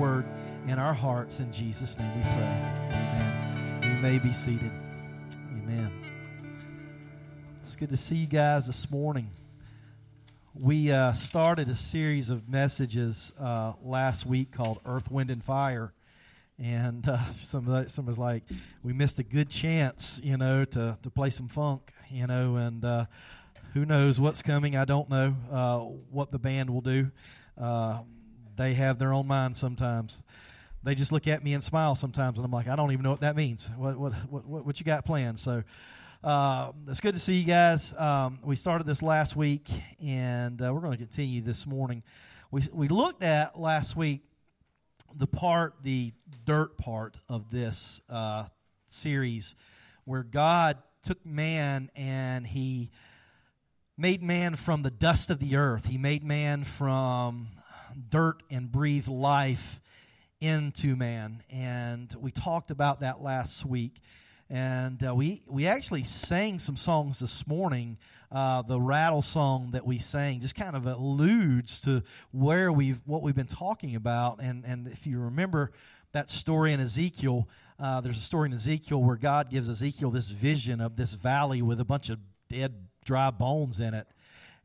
word in our hearts. In Jesus' name we pray. Amen. You may be seated. Amen. It's good to see you guys this morning. We uh, started a series of messages uh, last week called Earth, Wind, and Fire. And uh, some of some was like, we missed a good chance, you know, to, to play some funk, you know, and uh, who knows what's coming. I don't know uh, what the band will do. They have their own mind sometimes. They just look at me and smile sometimes, and I'm like, I don't even know what that means. What what what what, you got planned? So. Uh, it's good to see you guys. Um, we started this last week, and uh, we're going to continue this morning. We we looked at last week the part, the dirt part of this uh, series, where God took man and he made man from the dust of the earth. He made man from dirt and breathe life into man. And we talked about that last week. And uh, we, we actually sang some songs this morning. Uh, the rattle song that we sang just kind of alludes to where we've what we've been talking about. And, and if you remember that story in Ezekiel, uh, there's a story in Ezekiel where God gives Ezekiel this vision of this valley with a bunch of dead, dry bones in it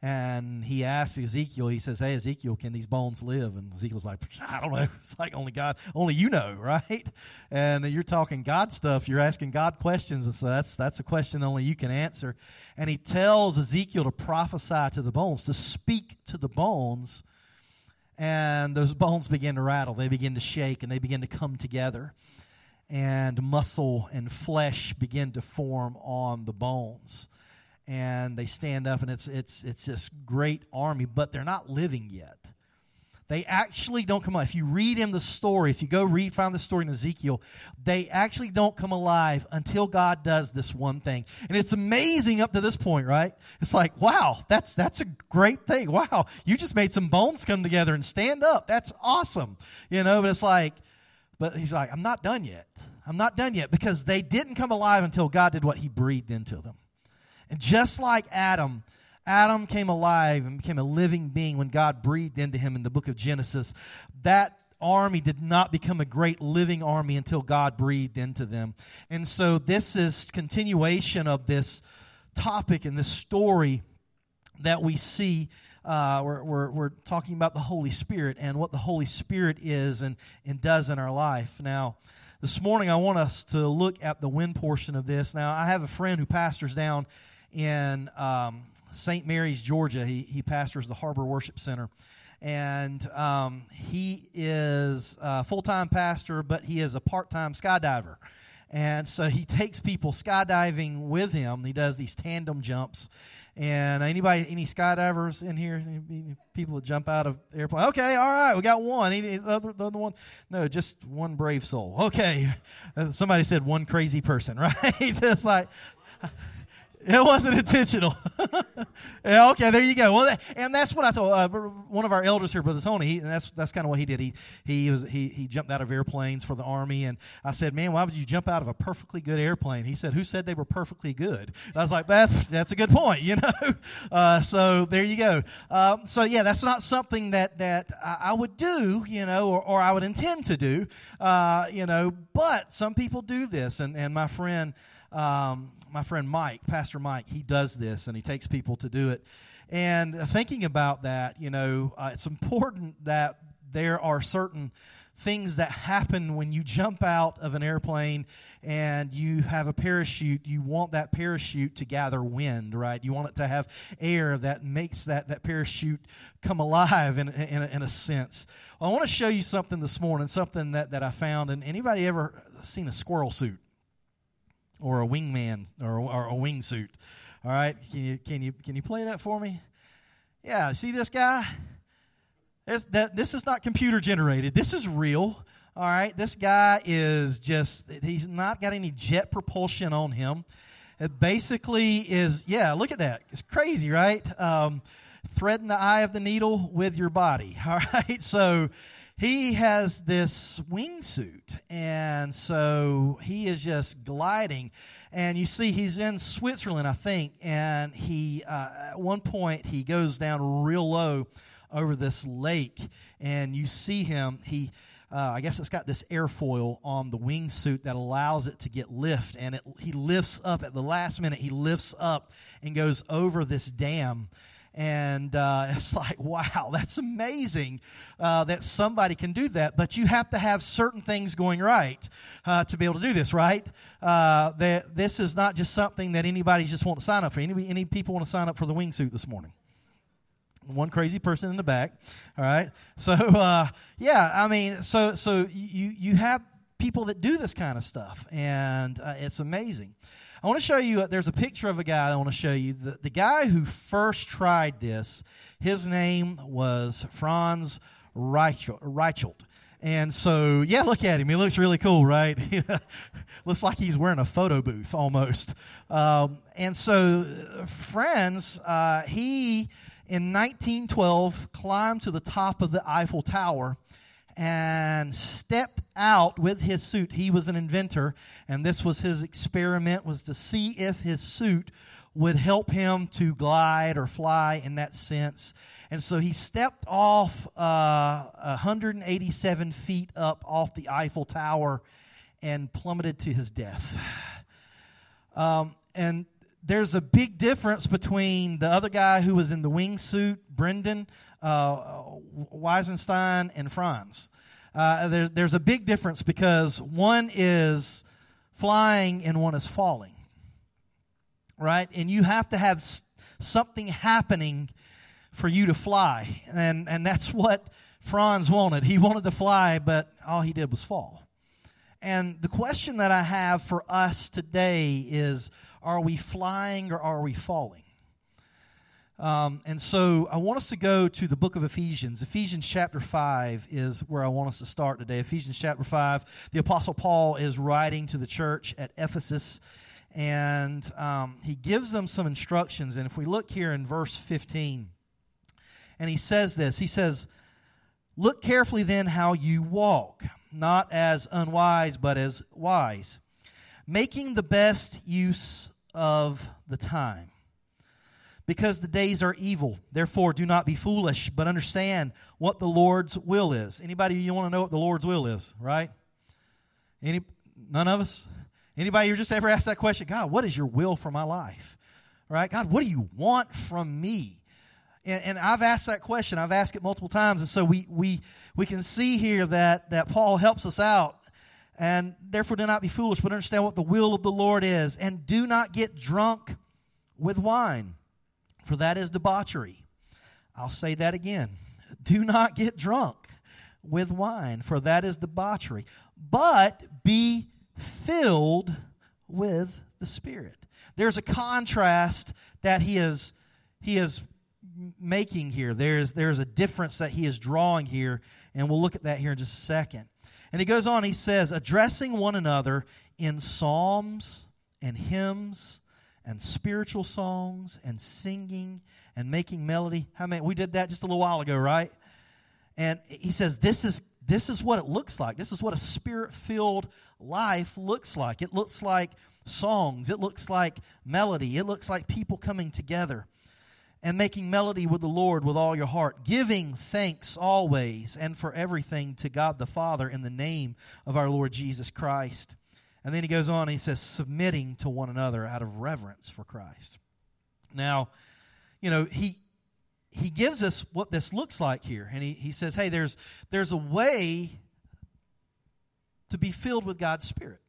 and he asks Ezekiel, he says, Hey, Ezekiel, can these bones live? And Ezekiel's like, I don't know. It's like only God, only you know, right? And you're talking God stuff. You're asking God questions. And so that's, that's a question only you can answer. And he tells Ezekiel to prophesy to the bones, to speak to the bones. And those bones begin to rattle. They begin to shake and they begin to come together. And muscle and flesh begin to form on the bones and they stand up and it's it's it's this great army but they're not living yet. They actually don't come alive. If you read in the story if you go read find the story in ezekiel they actually don't come alive until god does this one thing. And it's amazing up to this point right? It's like wow that's that's a great thing. Wow you just made some bones come together and stand up. That's awesome. You know but it's like but he's like i'm not done yet. I'm not done yet because they didn't come alive until god did what he breathed into them and just like Adam, Adam came alive and became a living being when God breathed into him in the book of Genesis. That army did not become a great living army until God breathed into them. And so this is continuation of this topic and this story that we see uh, we're, we're, we're, talking about the Holy Spirit and what the Holy Spirit is and, and does in our life. Now, this morning I want us to look at the wind portion of this. Now, I have a friend who pastors down in um, St. Mary's, Georgia. He, he pastors the Harbor Worship Center. And um, he is a full time pastor, but he is a part time skydiver. And so he takes people skydiving with him. He does these tandem jumps. And anybody, any skydivers in here? Any people that jump out of airplane? Okay, all right, we got one. Any other, the other one? No, just one brave soul. Okay, somebody said one crazy person, right? it's like it wasn't intentional. yeah, okay, there you go. Well, and that's what I told uh, one of our elders here, Brother Tony. He, and that's that's kind of what he did. He he was he he jumped out of airplanes for the army, and I said, "Man, why would you jump out of a perfectly good airplane?" He said, "Who said they were perfectly good?" And I was like, "That's that's a good point, you know." Uh, so there you go. Um, so yeah, that's not something that that I, I would do, you know, or, or I would intend to do, uh, you know. But some people do this, and and my friend. Um, my friend Mike, Pastor Mike, he does this and he takes people to do it. And thinking about that, you know, uh, it's important that there are certain things that happen when you jump out of an airplane and you have a parachute. You want that parachute to gather wind right? You want it to have air that makes that, that parachute come alive in, in, in a sense. Well, i want to show you something this morning something that, that i found. And anybody ever seen a squirrel suit or a wingman or, or a wingsuit. All right, can you can you can you play that for me? Yeah, see this guy? This, that, this is not computer generated. This is real. All right, this guy is just, he's not got any jet propulsion on him. It basically is, yeah, look at that. It's crazy, right? Um, threading the eye of the needle with your body. All right, so he has this wingsuit, and so he is just gliding. And you see, he's in Switzerland, I think, and he uh, at one point he goes down real low over this lake, and you see him. He uh, I guess it's got this airfoil on the wingsuit that allows it to get lift, and it, he lifts up at the last minute. He lifts up and goes over this dam, and uh, it's like, wow, that's amazing uh, that somebody can do that. But you have to have certain things going right uh, to be able to do this, right? Uh, that this is not just something that anybody just want to sign up for. Any, any people want to sign up for the wingsuit this morning? one crazy person in the back. All right. So uh, yeah, I mean, so so you you have people that do this kind of stuff, and uh, it's amazing. I want to show you. Uh, there's a picture of a guy. I want to show you the the guy who first tried this. His name was Franz Reichelt. And so, yeah, look at him. He looks really cool, right? looks like he's wearing a photo booth almost. Um, and so, Franz, uh, he in 1912 climbed to the top of the Eiffel Tower and stepped out with his suit. He was an inventor, and this was his experiment was to see if his suit would help him to glide or fly in that sense. And so he stepped off uh, 187 feet up off the Eiffel Tower and plummeted to his death. Um, and there's a big difference between the other guy who was in the wingsuit, Brendan Weisenstein, and Franz. Uh, there's, there's a big difference because one is flying and one is falling. Right? And you have to have something happening for you to fly. And, and that's what Franz wanted. He wanted to fly, but all he did was fall. And the question that I have for us today is are we flying or are we falling? Um, and so I want us to go to the book of Ephesians. Ephesians chapter 5 is where I want us to start today. Ephesians chapter 5. The Apostle Paul is writing to the church at Ephesus, and um, he gives them some instructions. And if we look here in verse 15, and he says this He says, Look carefully then how you walk, not as unwise, but as wise, making the best use of the time. Because the days are evil. Therefore, do not be foolish, but understand what the Lord's will is. Anybody you want to know what the Lord's will is, right? Any none of us? Anybody you just ever asked that question? God, what is your will for my life? Right? God, what do you want from me? And, and, I've asked that question. I've asked it multiple times, and so we we we can see here that that Paul helps us out and therefore, do not be foolish, but understand what the will of the Lord is. And do not get drunk with wine, for that is debauchery. I'll say that again. Do not get drunk with wine, for that is debauchery, but be filled with the Spirit. There's a contrast that he is he is making here. There's there's a difference that he is drawing here, and we'll look at that here in just a second. And he goes on, he says, addressing one another in psalms and hymns and spiritual songs and singing and making melody. How many we did that just a little while ago, right? And he says this is this is what it looks like. This is what a spirit-filled life looks like. It looks like songs, it looks like melody, it looks like people coming together and making melody with the Lord with all your heart, giving thanks always and for everything to God the Father in the name of our Lord Jesus Christ. And then he goes on he says, submitting to one another out of reverence for Christ. Now, you know, he he gives us what this looks like here. And he, he says, hey, there's there's a way to be filled with God's Spirit.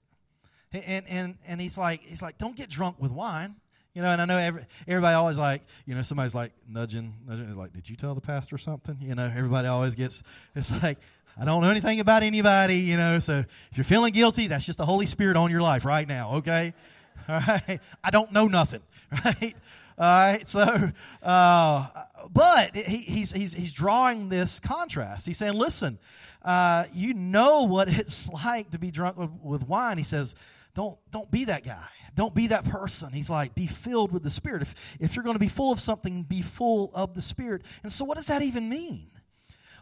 And and and he's like, he's like, don't get drunk with wine. You know, and I know every, everybody always like, you know, somebody's like nudging, nudging, like, did you tell the pastor something? You know, everybody always gets, it's like, I don't know anything about anybody, you know, so if you're feeling guilty, that's just the Holy Spirit on your life right now, okay? All right? I don't know nothing, right? All right, so, uh, but he, he's, he's, he's drawing this contrast. He's saying, listen, uh, you know what it's like to be drunk with, with wine. He says, don't, don't be that guy. Don't be that person. He's like, be filled with the Spirit. If, if you're going to be full of something, be full of the Spirit. And so, what does that even mean?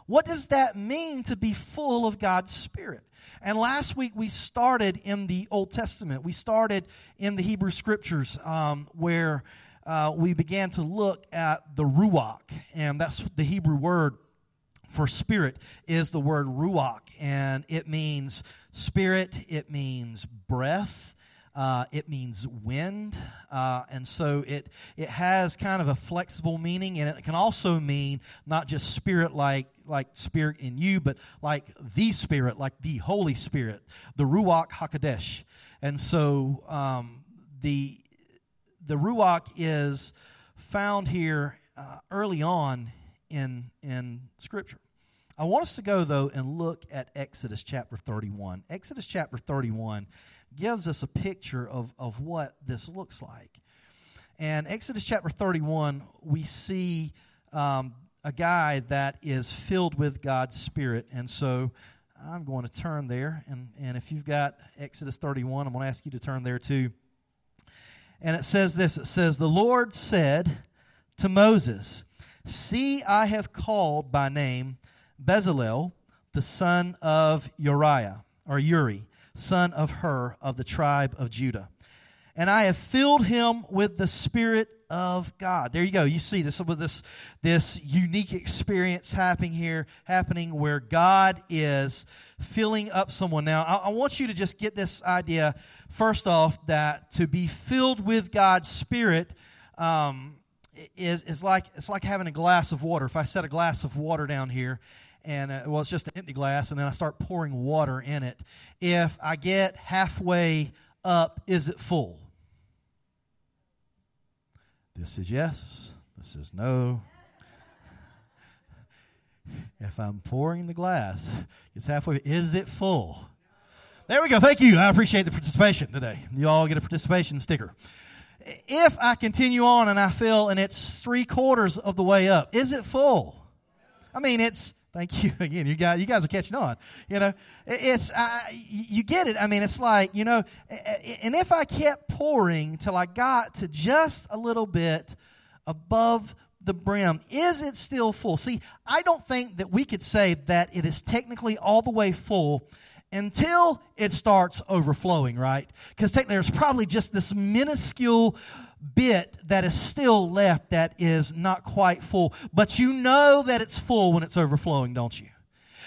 What does that mean to be full of God's Spirit? And last week we started in the Old Testament. We started in the Hebrew Scriptures um, where uh, we began to look at the Ruach, and that's the Hebrew word for spirit is the word ruach, and it means spirit, it means breath. Uh, it means wind, uh, and so it it has kind of a flexible meaning, and it can also mean not just spirit like like spirit in you, but like the spirit, like the Holy Spirit, the Ruach Hakodesh. And so um, the the Ruach is found here uh, early on in in Scripture. I want us to go though and look at Exodus chapter 31. Exodus chapter 31 gives us a picture of, of what this looks like. And Exodus chapter 31, we see um, a guy that is filled with God's Spirit. And so I'm going to turn there. And, and if you've got Exodus 31, I'm going to ask you to turn there too. And it says this it says, The Lord said to Moses, See, I have called by name Bezalel, the son of Uriah, or Uri son of Hur of the tribe of Judah. And I have filled him with the Spirit of God. There you go. You see this with this this unique experience happening here, happening where God is filling up someone. Now, I, I, want you to just get this idea first off that to be filled with God's Spirit um, is is like it's like having a glass of water. If I set a glass of water down here and uh, well, it's just an empty glass, and then I start pouring water in it. If I get halfway up, is it full? This is yes. This is no. If I'm pouring the glass, it's halfway. Is it full? There we go. Thank you. I appreciate the participation today. You all get a participation sticker. If I continue on and I fill and it's three quarters of the way up, is it full? I mean, it's Thank you again. You guys, you guys are catching on. You know, it's uh, you get it. I mean, it's like you know, and if I kept pouring till I got to just a little bit above the brim, is it still full? See, I don't think that we could say that it is technically all the way full until it starts overflowing, right? Because technically, there's probably just this minuscule bit that is still left that is not quite full. But you know that it's full when it's overflowing, don't you?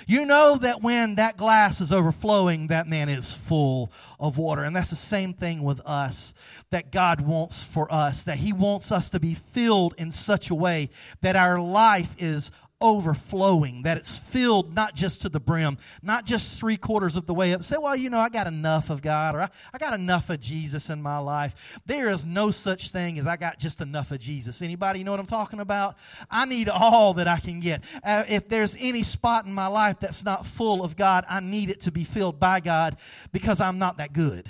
You know that when that glass is overflowing, that man is full of water. And that's the same thing with us that God wants for us, that He wants us to be filled in such a way that our life is overflowing, that it's filled not just to the brim, not just three quarters of the way up. Say, well, you know, I got enough of God or I, I got enough of Jesus in my life. There is no such thing as I got just enough of Jesus. Anybody know what I'm talking about? I need all that I can get. Uh, if there's any spot in my life that's not full of God, I need it to be filled by God because I'm not that good.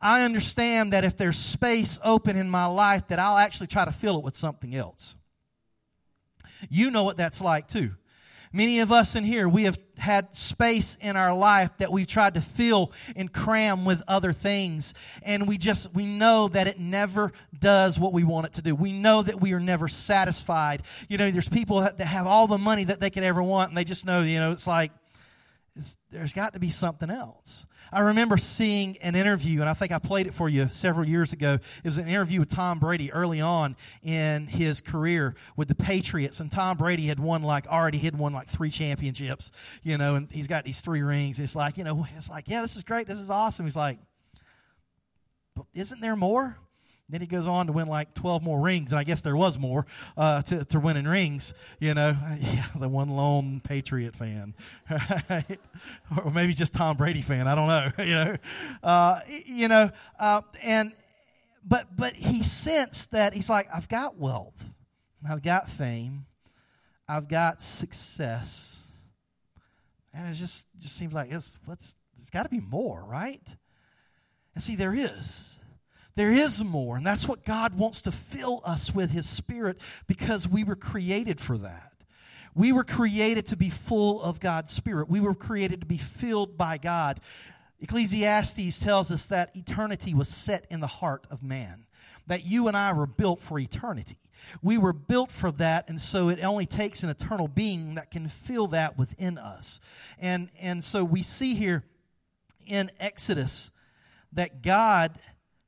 I understand that if there's space open in my life that I'll actually try to fill it with something else. You know what that's like too. Many of us in here, we have had space in our life that we've tried to fill and cram with other things. And we just, we know that it never does what we want it to do. We know that we are never satisfied. You know, there's people that, have all the money that they could ever want, and they just know, you know, it's like, there's got to be something else. I remember seeing an interview, and I think I played it for you several years ago. It was an interview with Tom Brady early on in his career with the Patriots, and Tom Brady had won like already had won like three championships, you know, and he's got these three rings. It's like, you know, it's like, yeah, this is great, this is awesome. He's like, but isn't there more? Then he goes on to win like 12 more rings, and I guess there was more uh, to, to winning rings. You know, yeah, the one lone Patriot fan, right? or maybe just Tom Brady fan. I don't know. You know, uh, you know, uh, and but but he sensed that he's like, I've got wealth, I've got fame, I've got success, and it just just seems like it's what's there's got to be more, right? And see, there is. There is more, and that's what God wants to fill us with His Spirit because we were created for that. We were created to be full of God's Spirit. We were created to be filled by God. Ecclesiastes tells us that eternity was set in the heart of man, that you and I were built for eternity. We were built for that, and so it only takes an eternal being that can fill that within us. And, and so we see here in Exodus that God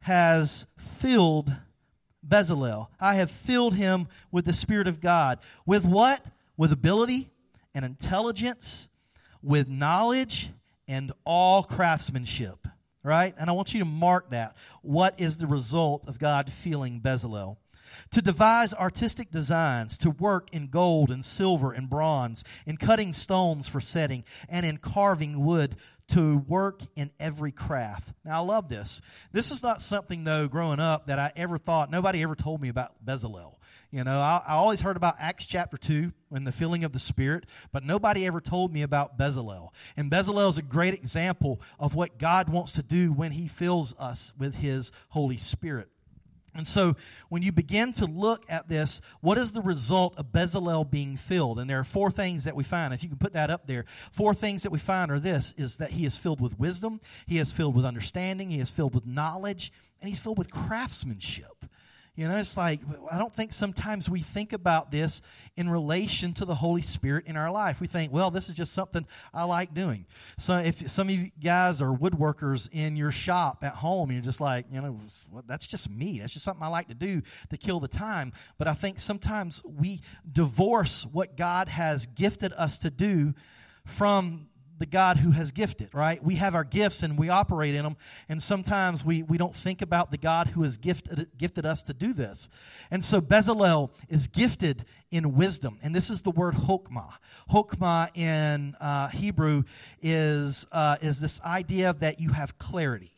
has filled Bezalel. I have filled him with the Spirit of God. With what? With ability, and intelligence, with knowledge and all craftsmanship. Right? And I want you to mark that. What is the result of God filling Bezalel? to devise artistic designs, to work in gold and silver and bronze, in cutting stones for setting, and in carving wood, to work in every craft. Now, I love this. This is not something, though, growing up that I ever thought, nobody ever told me about Bezalel. You know, I, I, always heard about Acts chapter 2 and the filling of the Spirit, but nobody ever told me about Bezalel. And Bezalel is a great example of what God wants to do when He fills us with His Holy Spirit. And so, when you begin to look at this, what is the result of Bezalel being filled? And there are four things that we find. If you can put that up there, four things that we find are this: is that he is filled with wisdom, he is filled with understanding, he is filled with knowledge, and he's filled with craftsmanship. You know, it's like, I don't think sometimes we think about this in relation to the Holy Spirit in our life. We think, well, this is just something I like doing. So if some of you guys are woodworkers in your shop at home, you're just like, you know, well, that's just me. That's just something I like to do to kill the time. But I think sometimes we divorce what God has gifted us to do from the God who has gifted, right? We have our gifts and we operate in them, and sometimes we, we don't think about the God who has gifted, gifted us to do this. And so Bezalel is gifted in wisdom, and this is the word hokmah. Hokmah in uh, Hebrew is, uh, is this idea that you have clarity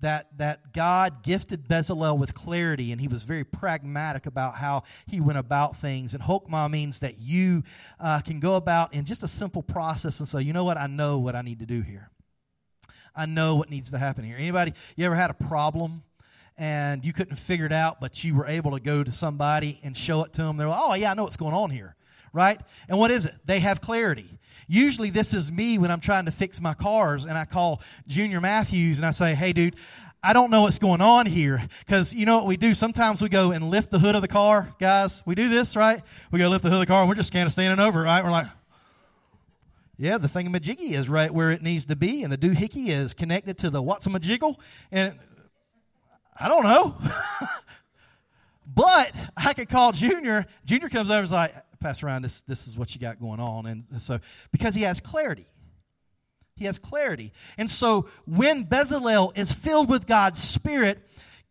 that, that God gifted Bezalel with clarity, and he was very pragmatic about how he went about things. And Hokmah means that you uh, can go about in just a simple process and say, you know what, I know what I need to do here. I know what needs to happen here. Anybody, you ever had a problem and you couldn't figure it out, but you were able to go to somebody and show it to them? They're like, oh, yeah, I know what's going on here, right? And what is it? They have clarity. Usually, this is me when I'm trying to fix my cars, and I call Junior Matthews and I say, Hey, dude, I don't know what's going on here. Because you know what we do? Sometimes we go and lift the hood of the car. Guys, we do this, right? We go lift the hood of the car and we're just kind of standing over, right? We're like, yeah, the thingamajiggy is right where it needs to be, and the doohickey is connected to the whatsamajiggle. And I don't know. but I could call Junior. Junior comes over and is like, Pastor Ryan, this, this is what you got going on. And so, because he has clarity. He has clarity. And so, when Bezalel is filled with God's Spirit,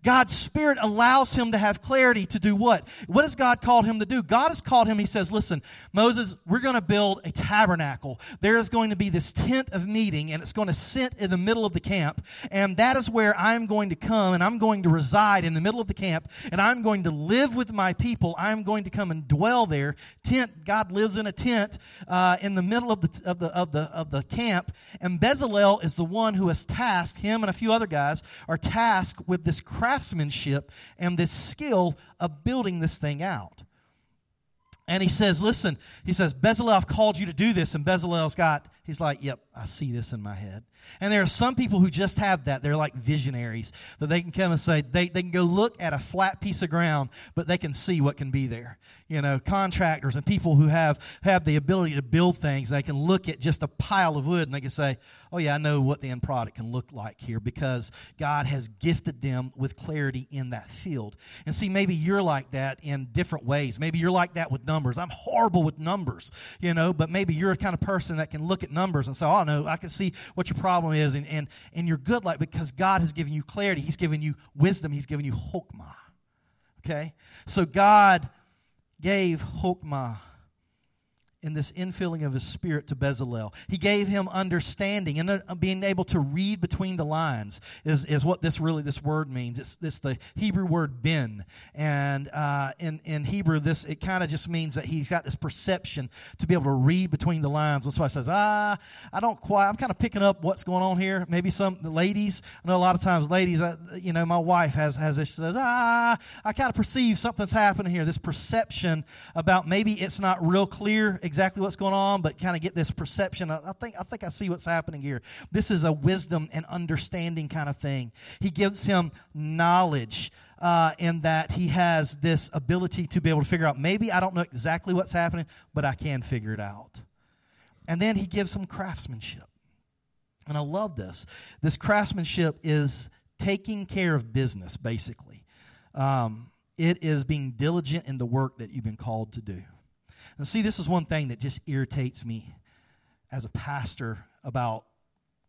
God's Spirit allows him to have clarity to do what? What has God called him to do? God has called him, he says, Listen, Moses, we're going to build a tabernacle. There is going to be this tent of meeting, and it's going to sit in the middle of the camp. And that is where I'm going to come, and I'm going to reside in the middle of the camp, and I'm going to live with my people. I'm going to come and dwell there. Tent, God lives in a tent uh, in the middle of the, of, the, of, the, of the camp. And Bezalel is the one who has tasked, him and a few other guys are tasked with this craft craftsmanship and this skill of building this thing out. And he says, Listen, he says, Bezalel, I've called you to do this. And Bezalel's got, he's like, Yep, I see this in my head. And there are some people who just have that. They're like visionaries that they can come and say, they, they can go look at a flat piece of ground, but they can see what can be there. You know, contractors and people who have, have the ability to build things, they can look at just a pile of wood and they can say, oh, yeah, I know what the end product can look like here because God has gifted them with clarity in that field. And see, maybe you're like that in different ways. Maybe you're like that with numbers. I'm horrible with numbers, you know, but maybe you're a kind of person that can look at numbers and say, oh, no, I can see what your problem is, and, and, and you're good like because God has given you clarity. He's given you wisdom. He's given you hokmah. Okay? So God gave hokmah in this infilling of his spirit to Bezalel. He gave him understanding and uh, being able to read between the lines is, is what this really this word means. It's, it's the Hebrew word bin, and uh, in in Hebrew this it kind of just means that he's got this perception to be able to read between the lines. That's why he says, ah, I don't quite. I'm kind of picking up what's going on here. Maybe some the ladies. I know a lot of times ladies. Uh, you know, my wife has has this. She says, ah, I kind of perceive something's happening here. This perception about maybe it's not real clear exactly exactly what's going on, but kind of get this perception. I think, I think I see what's happening here. This is a wisdom and understanding kind of thing. He gives him knowledge. Uh, in that he has this ability to be able to figure out maybe I don't know exactly what's happening, but I can figure it out. And then he gives some craftsmanship. And I love this. This craftsmanship is taking care of business, basically. Um, it is being diligent in the work that you've been called to do. And see, this is one thing that just irritates me as a pastor about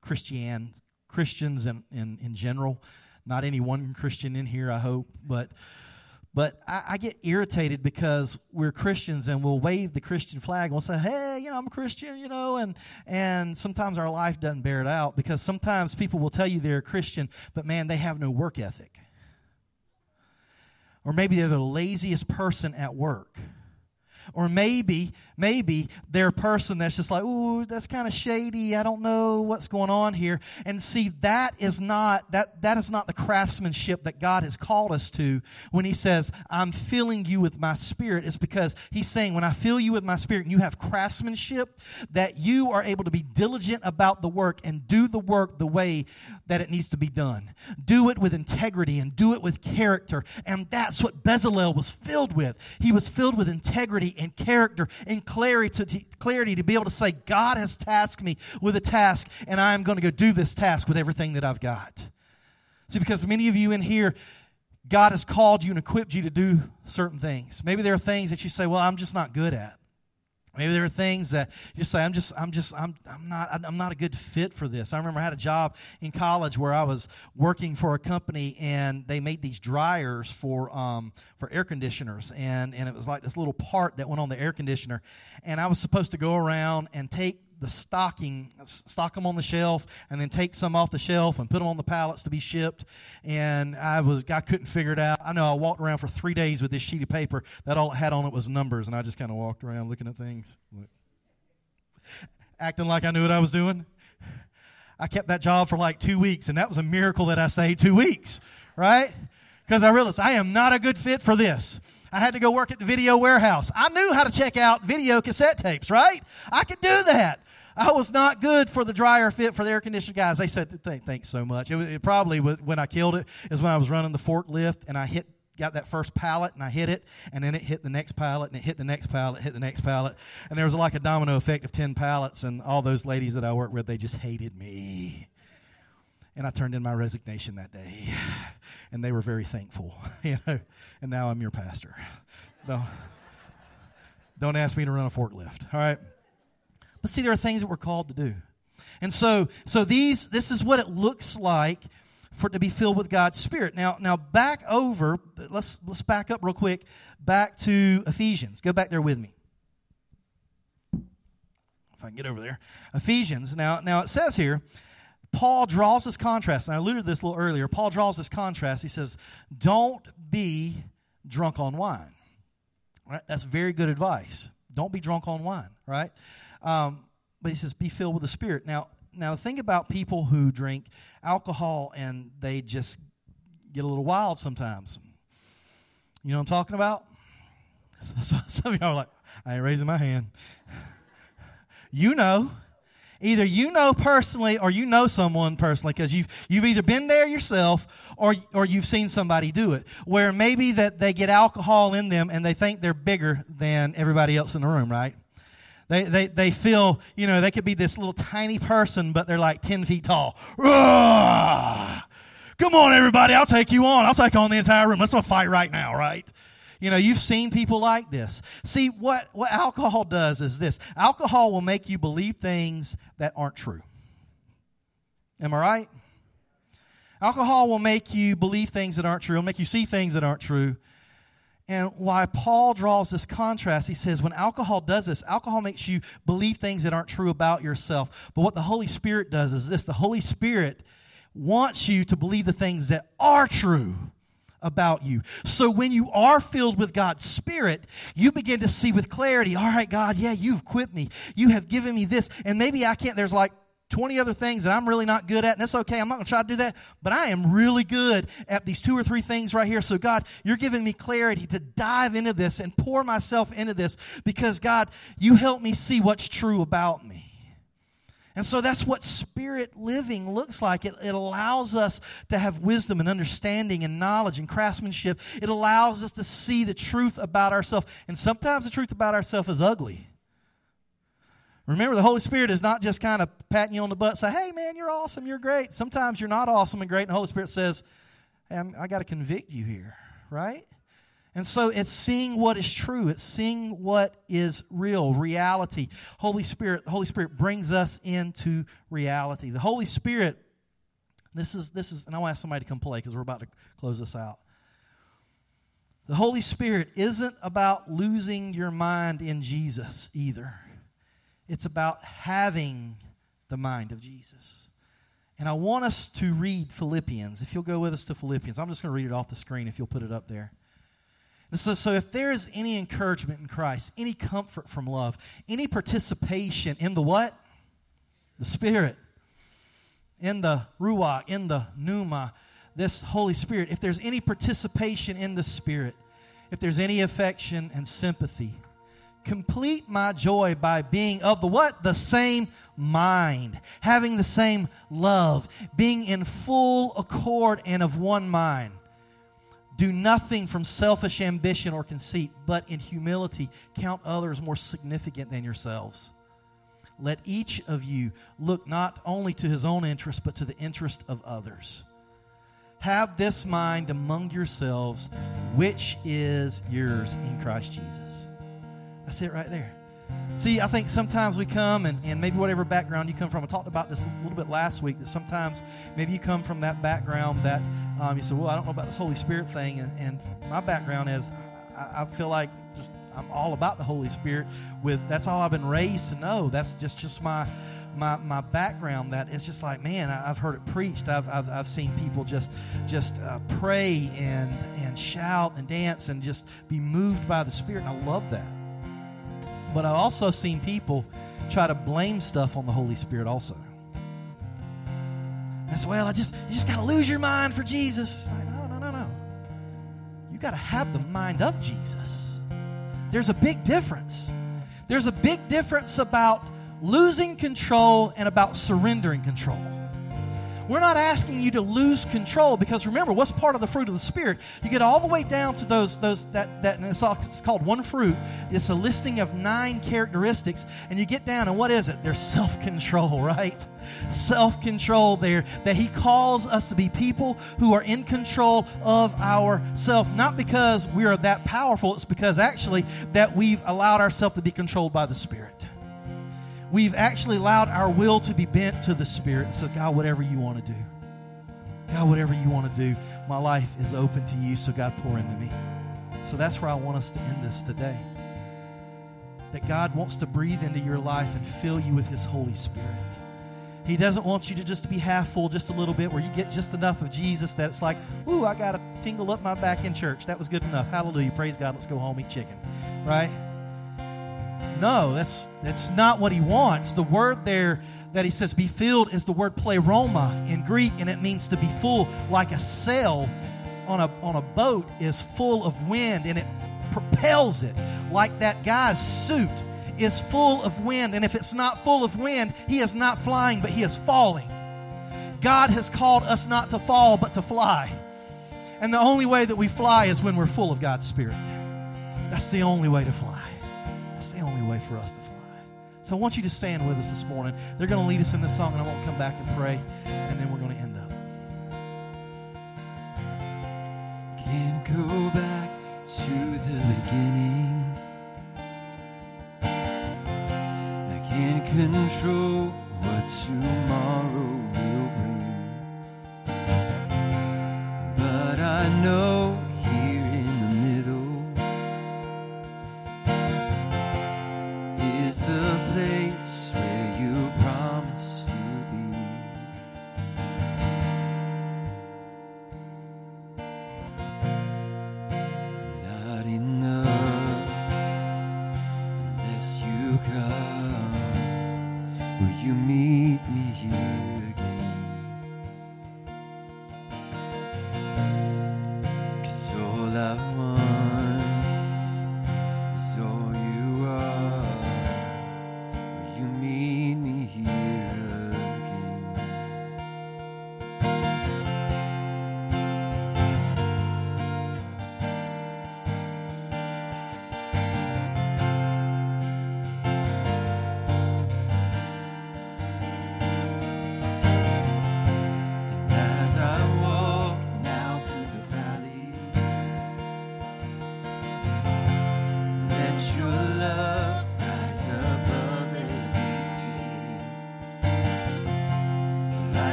Christian Christians and in, in, in general. Not any one Christian in here, I hope, but but I, I, get irritated because we're Christians and we'll wave the Christian flag and we'll say, "Hey, you know, I'm a Christian," you know, and and sometimes our life doesn't bear it out because sometimes people will tell you they're a Christian, but man, they have no work ethic, or maybe they're the laziest person at work or maybe, maybe they're a person that's just like, ooh, that's kind of shady. I don't know what's going on here. And see, that is not that that is not the craftsmanship that God has called us to when He says, I'm filling you with my spirit. It's because He's saying, when I fill you with my spirit and you have craftsmanship, that you are able to be diligent about the work and do the work the way that it needs to be done. Do it with integrity and do it with character. And that's what Bezalel was filled with. He was filled with integrity and character and clarity to, clarity to be able to say, God has tasked me with a task, and I am going to go do this task with everything that I've got. See, because many of you in here, God has called you and equipped you to do certain things. Maybe there are things that you say, well, I'm just not good at. Maybe there are things that you say, I'm just, I'm just, I'm, I'm not, I'm not a good fit for this. I remember I had a job in college where I was working for a company and they made these dryers for, um, for air conditioners. And, and it was like this little part that went on the air conditioner. And I was supposed to go around and take the stocking, stock them on the shelf, and then take some off the shelf and put them on the pallets to be shipped. And I was, I couldn't figure it out. I know I walked around for three days with this sheet of paper that all it had on it was numbers, and I just kind of walked around looking at things, acting like I knew what I was doing. I kept that job for like two weeks, and that was a miracle that I stayed two weeks, right? Because I realized I am not a good fit for this. I had to go work at the video warehouse. I knew how to check out video cassette tapes, right? I could do that. I was not good for the dryer fit for the air conditioning guys. They said, thanks so much. It, it probably was, when I killed it is when I was running the forklift and I hit got that first pallet and I hit it, and then it hit the next pallet, and it hit the next pallet, hit the next pallet, and there was like a domino effect of ten pallets, and all those ladies that I worked with, they just hated me. And I turned in my resignation that day, and they were very thankful, you know. And now I'm your pastor. No, don't ask me to run a forklift. All right. But see, there are things that we're called to do. And so, so these, this is what it looks like for it to be filled with God's Spirit. Now, now back over, let's, let's back up real quick, back to Ephesians. Go back there with me. If I can get over there. Ephesians. Now, now it says here, Paul draws this contrast, and I alluded to this a little earlier. Paul draws this contrast. He says, Don't be drunk on wine. Right? That's very good advice. Don't be drunk on wine, right? Um, but he says, be filled with the Spirit. Now, now think about people who drink alcohol and they just get a little wild sometimes. You know what I'm talking about? Some of y'all are like, I ain't raising my hand. You know. Either you know personally or you know someone personally because you've, you've either been there yourself or, or you've seen somebody do it. Where maybe that they get alcohol in them and they think they're bigger than everybody else in the room, right? They, they, they feel, you know, they could be this little tiny person, but they're like 10 feet tall. Come on, everybody. I'll take you on. I'll take on the entire room. Let's not fight right now, right? You know, you've seen people like this. See, what, what alcohol does is this alcohol will make you believe things that aren't true. Am I right? Alcohol will make you believe things that aren't true, it'll make you see things that aren't true. And why Paul draws this contrast, he says, when alcohol does this, alcohol makes you believe things that aren't true about yourself. But what the Holy Spirit does is this the Holy Spirit wants you to believe the things that are true about you. So when you are filled with God's Spirit, you begin to see with clarity, all right, God, yeah, you've equipped me. You have given me this. And maybe I can't, there's like 20 other things that I'm really not good at, and it's okay. I'm not going to try to do that, but I am really good at these two or three things right here. So, God, you're giving me clarity to dive into this and pour myself into this because, God, you help me see what's true about me. And so that's what spirit living looks like. It, it allows us to have wisdom and understanding and knowledge and craftsmanship. It allows us to see the truth about ourselves. And sometimes the truth about ourselves is ugly. Remember, the Holy Spirit is not just kind of patting you on the butt, say, hey, man, you're awesome, you're great. Sometimes you're not awesome and great, and the Holy Spirit says, hey, I'm, I got to convict you here, right? And so it's seeing what is true. It's seeing what is real, reality. Holy Spirit, the Holy Spirit brings us into reality. The Holy Spirit, this is this is, and I want to ask somebody to come play because we're about to close this out. The Holy Spirit isn't about losing your mind in Jesus either. It's about having the mind of Jesus. And I want us to read Philippians. If you'll go with us to Philippians, I'm just going to read it off the screen if you'll put it up there. So, so if there is any encouragement in Christ, any comfort from love, any participation in the what? The Spirit, in the Ruach, in the Pneuma, this Holy Spirit, if there's any participation in the Spirit, if there's any affection and sympathy, complete my joy by being of the what? The same mind, having the same love, being in full accord and of one mind. Do nothing from selfish ambition or conceit, but in humility count others more significant than yourselves. Let each of you look not only to his own interest, but to the interest of others. Have this mind among yourselves, which is yours in Christ Jesus. That's it right there. See, I think sometimes we come and, and maybe whatever background you come from, I talked about this a little bit last week, that sometimes maybe you come from that background that um, you say, well, I don't know about this Holy Spirit thing. And, and my background is I, I, feel like just I'm all about the Holy Spirit with that's all I've been raised to know. That's just, just my my, my background that it's just like man I, have heard it preached I've, I've, I've seen people just just uh, pray and and shout and dance and just be moved by the spirit and I love that but I've also seen people try to blame stuff on the Holy Spirit also. Said, well, I just you just gotta lose your mind for Jesus. Like, no, no, no, no. You gotta have the mind of Jesus. There's a big difference. There's a big difference about losing control and about surrendering control. We're not asking you to lose control because remember, what's part of the fruit of the Spirit? You get all the way down to those, those that, that it's, all, it's called one fruit. It's a listing of nine characteristics, and you get down, and what is it? There's self control, right? Self control there, that He calls us to be people who are in control of ourself, not because we are that powerful, it's because actually that we've allowed ourselves to be controlled by the Spirit we've actually allowed our will to be bent to the Spirit and said, God, whatever you want to do. God, whatever you want to do, my life is open to you, so God, pour into me. So that's where I want us to end this today. That God wants to breathe into your life and fill you with His Holy Spirit. He doesn't want you to just be half full just a little bit where you get just enough of Jesus that it's like, ooh, I got to tingle up my back in church. That was good enough. Hallelujah. Praise God. Let's go home, eat chicken. Right? No, that's, that's not what he wants. The word there that he says be filled is the word pleroma in Greek, and it means to be full, like a sail on a, on a boat is full of wind and it propels it, like that guy's suit is full of wind. And if it's not full of wind, he is not flying, but he is falling. God has called us not to fall, but to fly. And the only way that we fly is when we're full of God's Spirit. That's the only way to fly. That's the only way for us to fly. So I want you to stand with us this morning. They're going to lead us in this song, and I want to come back and pray, and then we're going to end up. Can't go back to the beginning. I can't control what tomorrow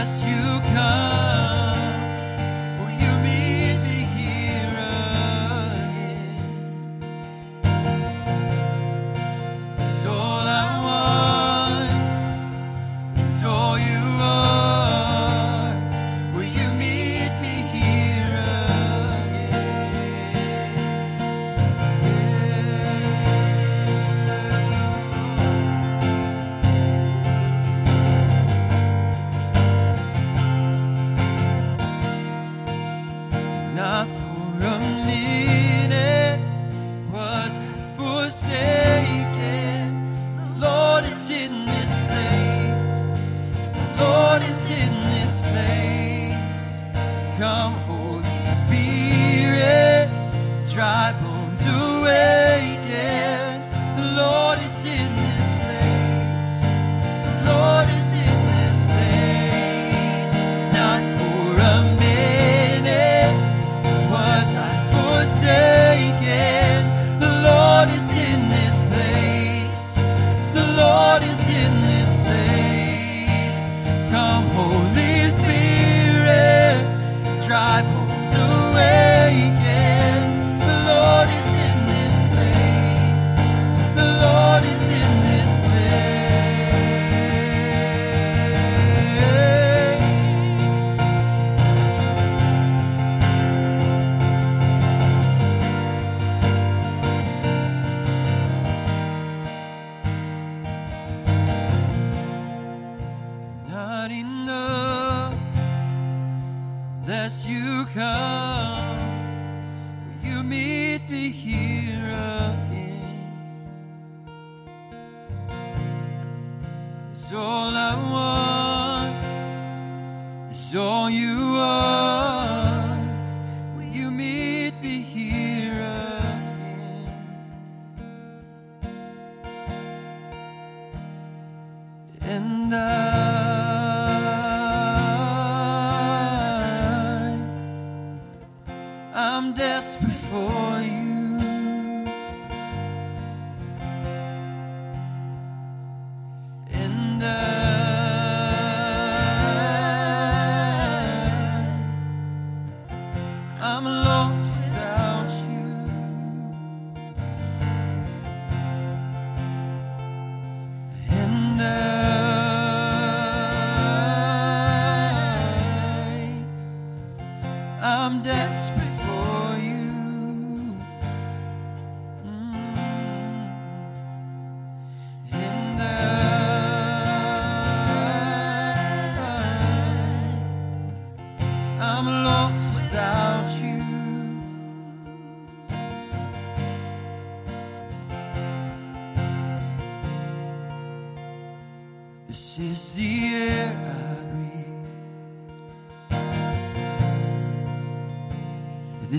bless you.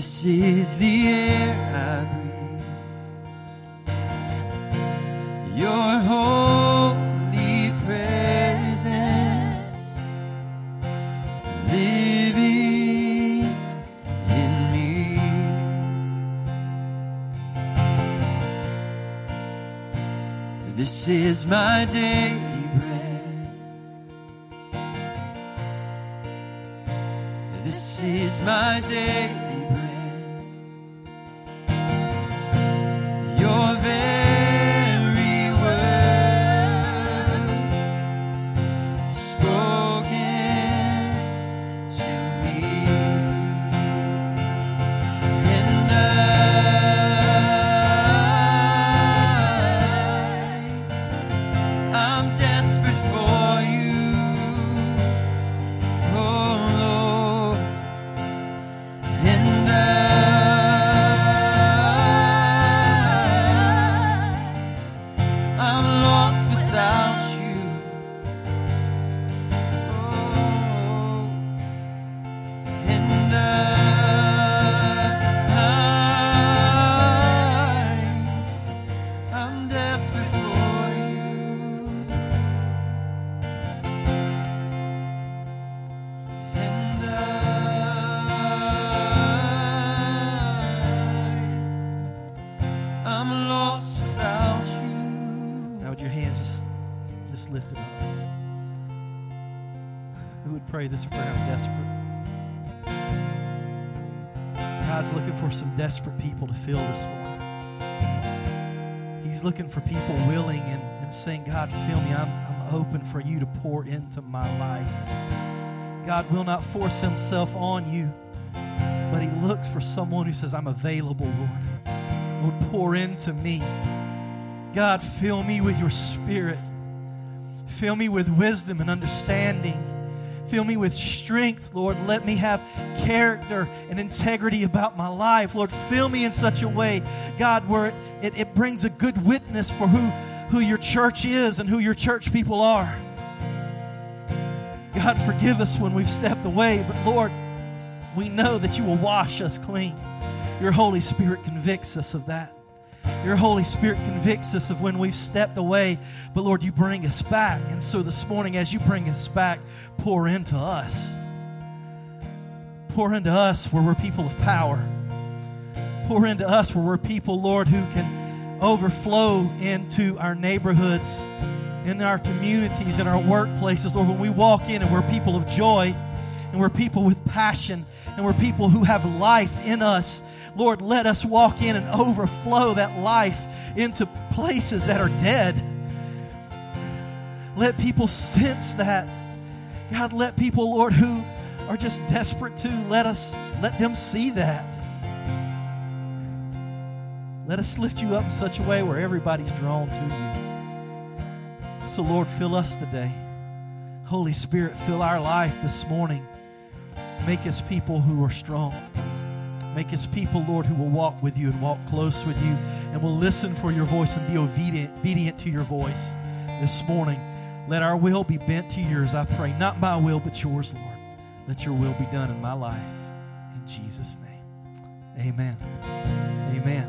This is the air I breathe. Your holy presence living in me. This is my daily bread. This is my daily this prayer. I'm desperate. God's looking for some desperate people to fill this morning. He's looking for people willing and, and saying, God, fill me. I'm, I'm open for you to pour into my life. God will not force himself on you, but he looks for someone who says, I'm available, Lord. Lord, pour into me. God, fill me with your spirit. Fill me with wisdom and understanding. Fill me with strength, Lord. Let me have character and integrity about my life. Lord, fill me in such a way, God, where it, it, it brings a good witness for who, who your church is and who your church people are. God, forgive us when we've stepped away, but Lord, we know that you will wash us clean. Your Holy Spirit convicts us of that. Your Holy Spirit convicts us of when we've stepped away, but Lord, you bring us back. And so this morning, as you bring us back, pour into us. Pour into us where we're people of power. Pour into us where we're people, Lord, who can overflow into our neighborhoods, in our communities, in our workplaces. Lord, when we walk in and we're people of joy and we're people with passion and we're people who have life in us Lord, let us walk in and overflow that life into places that are dead. Let people sense that. God, let people, Lord, who are just desperate to let us let them see that. Let us lift you up in such a way where everybody's drawn to you. So, Lord, fill us today. Holy Spirit, fill our life this morning. Make us people who are strong. Make us people, Lord, who will walk with you and walk close with you and will listen for your voice and be obedient, obedient to your voice this morning. Let our will be bent to yours, I pray. Not my will, but yours, Lord. Let your will be done in my life. In Jesus' name. Amen. Amen.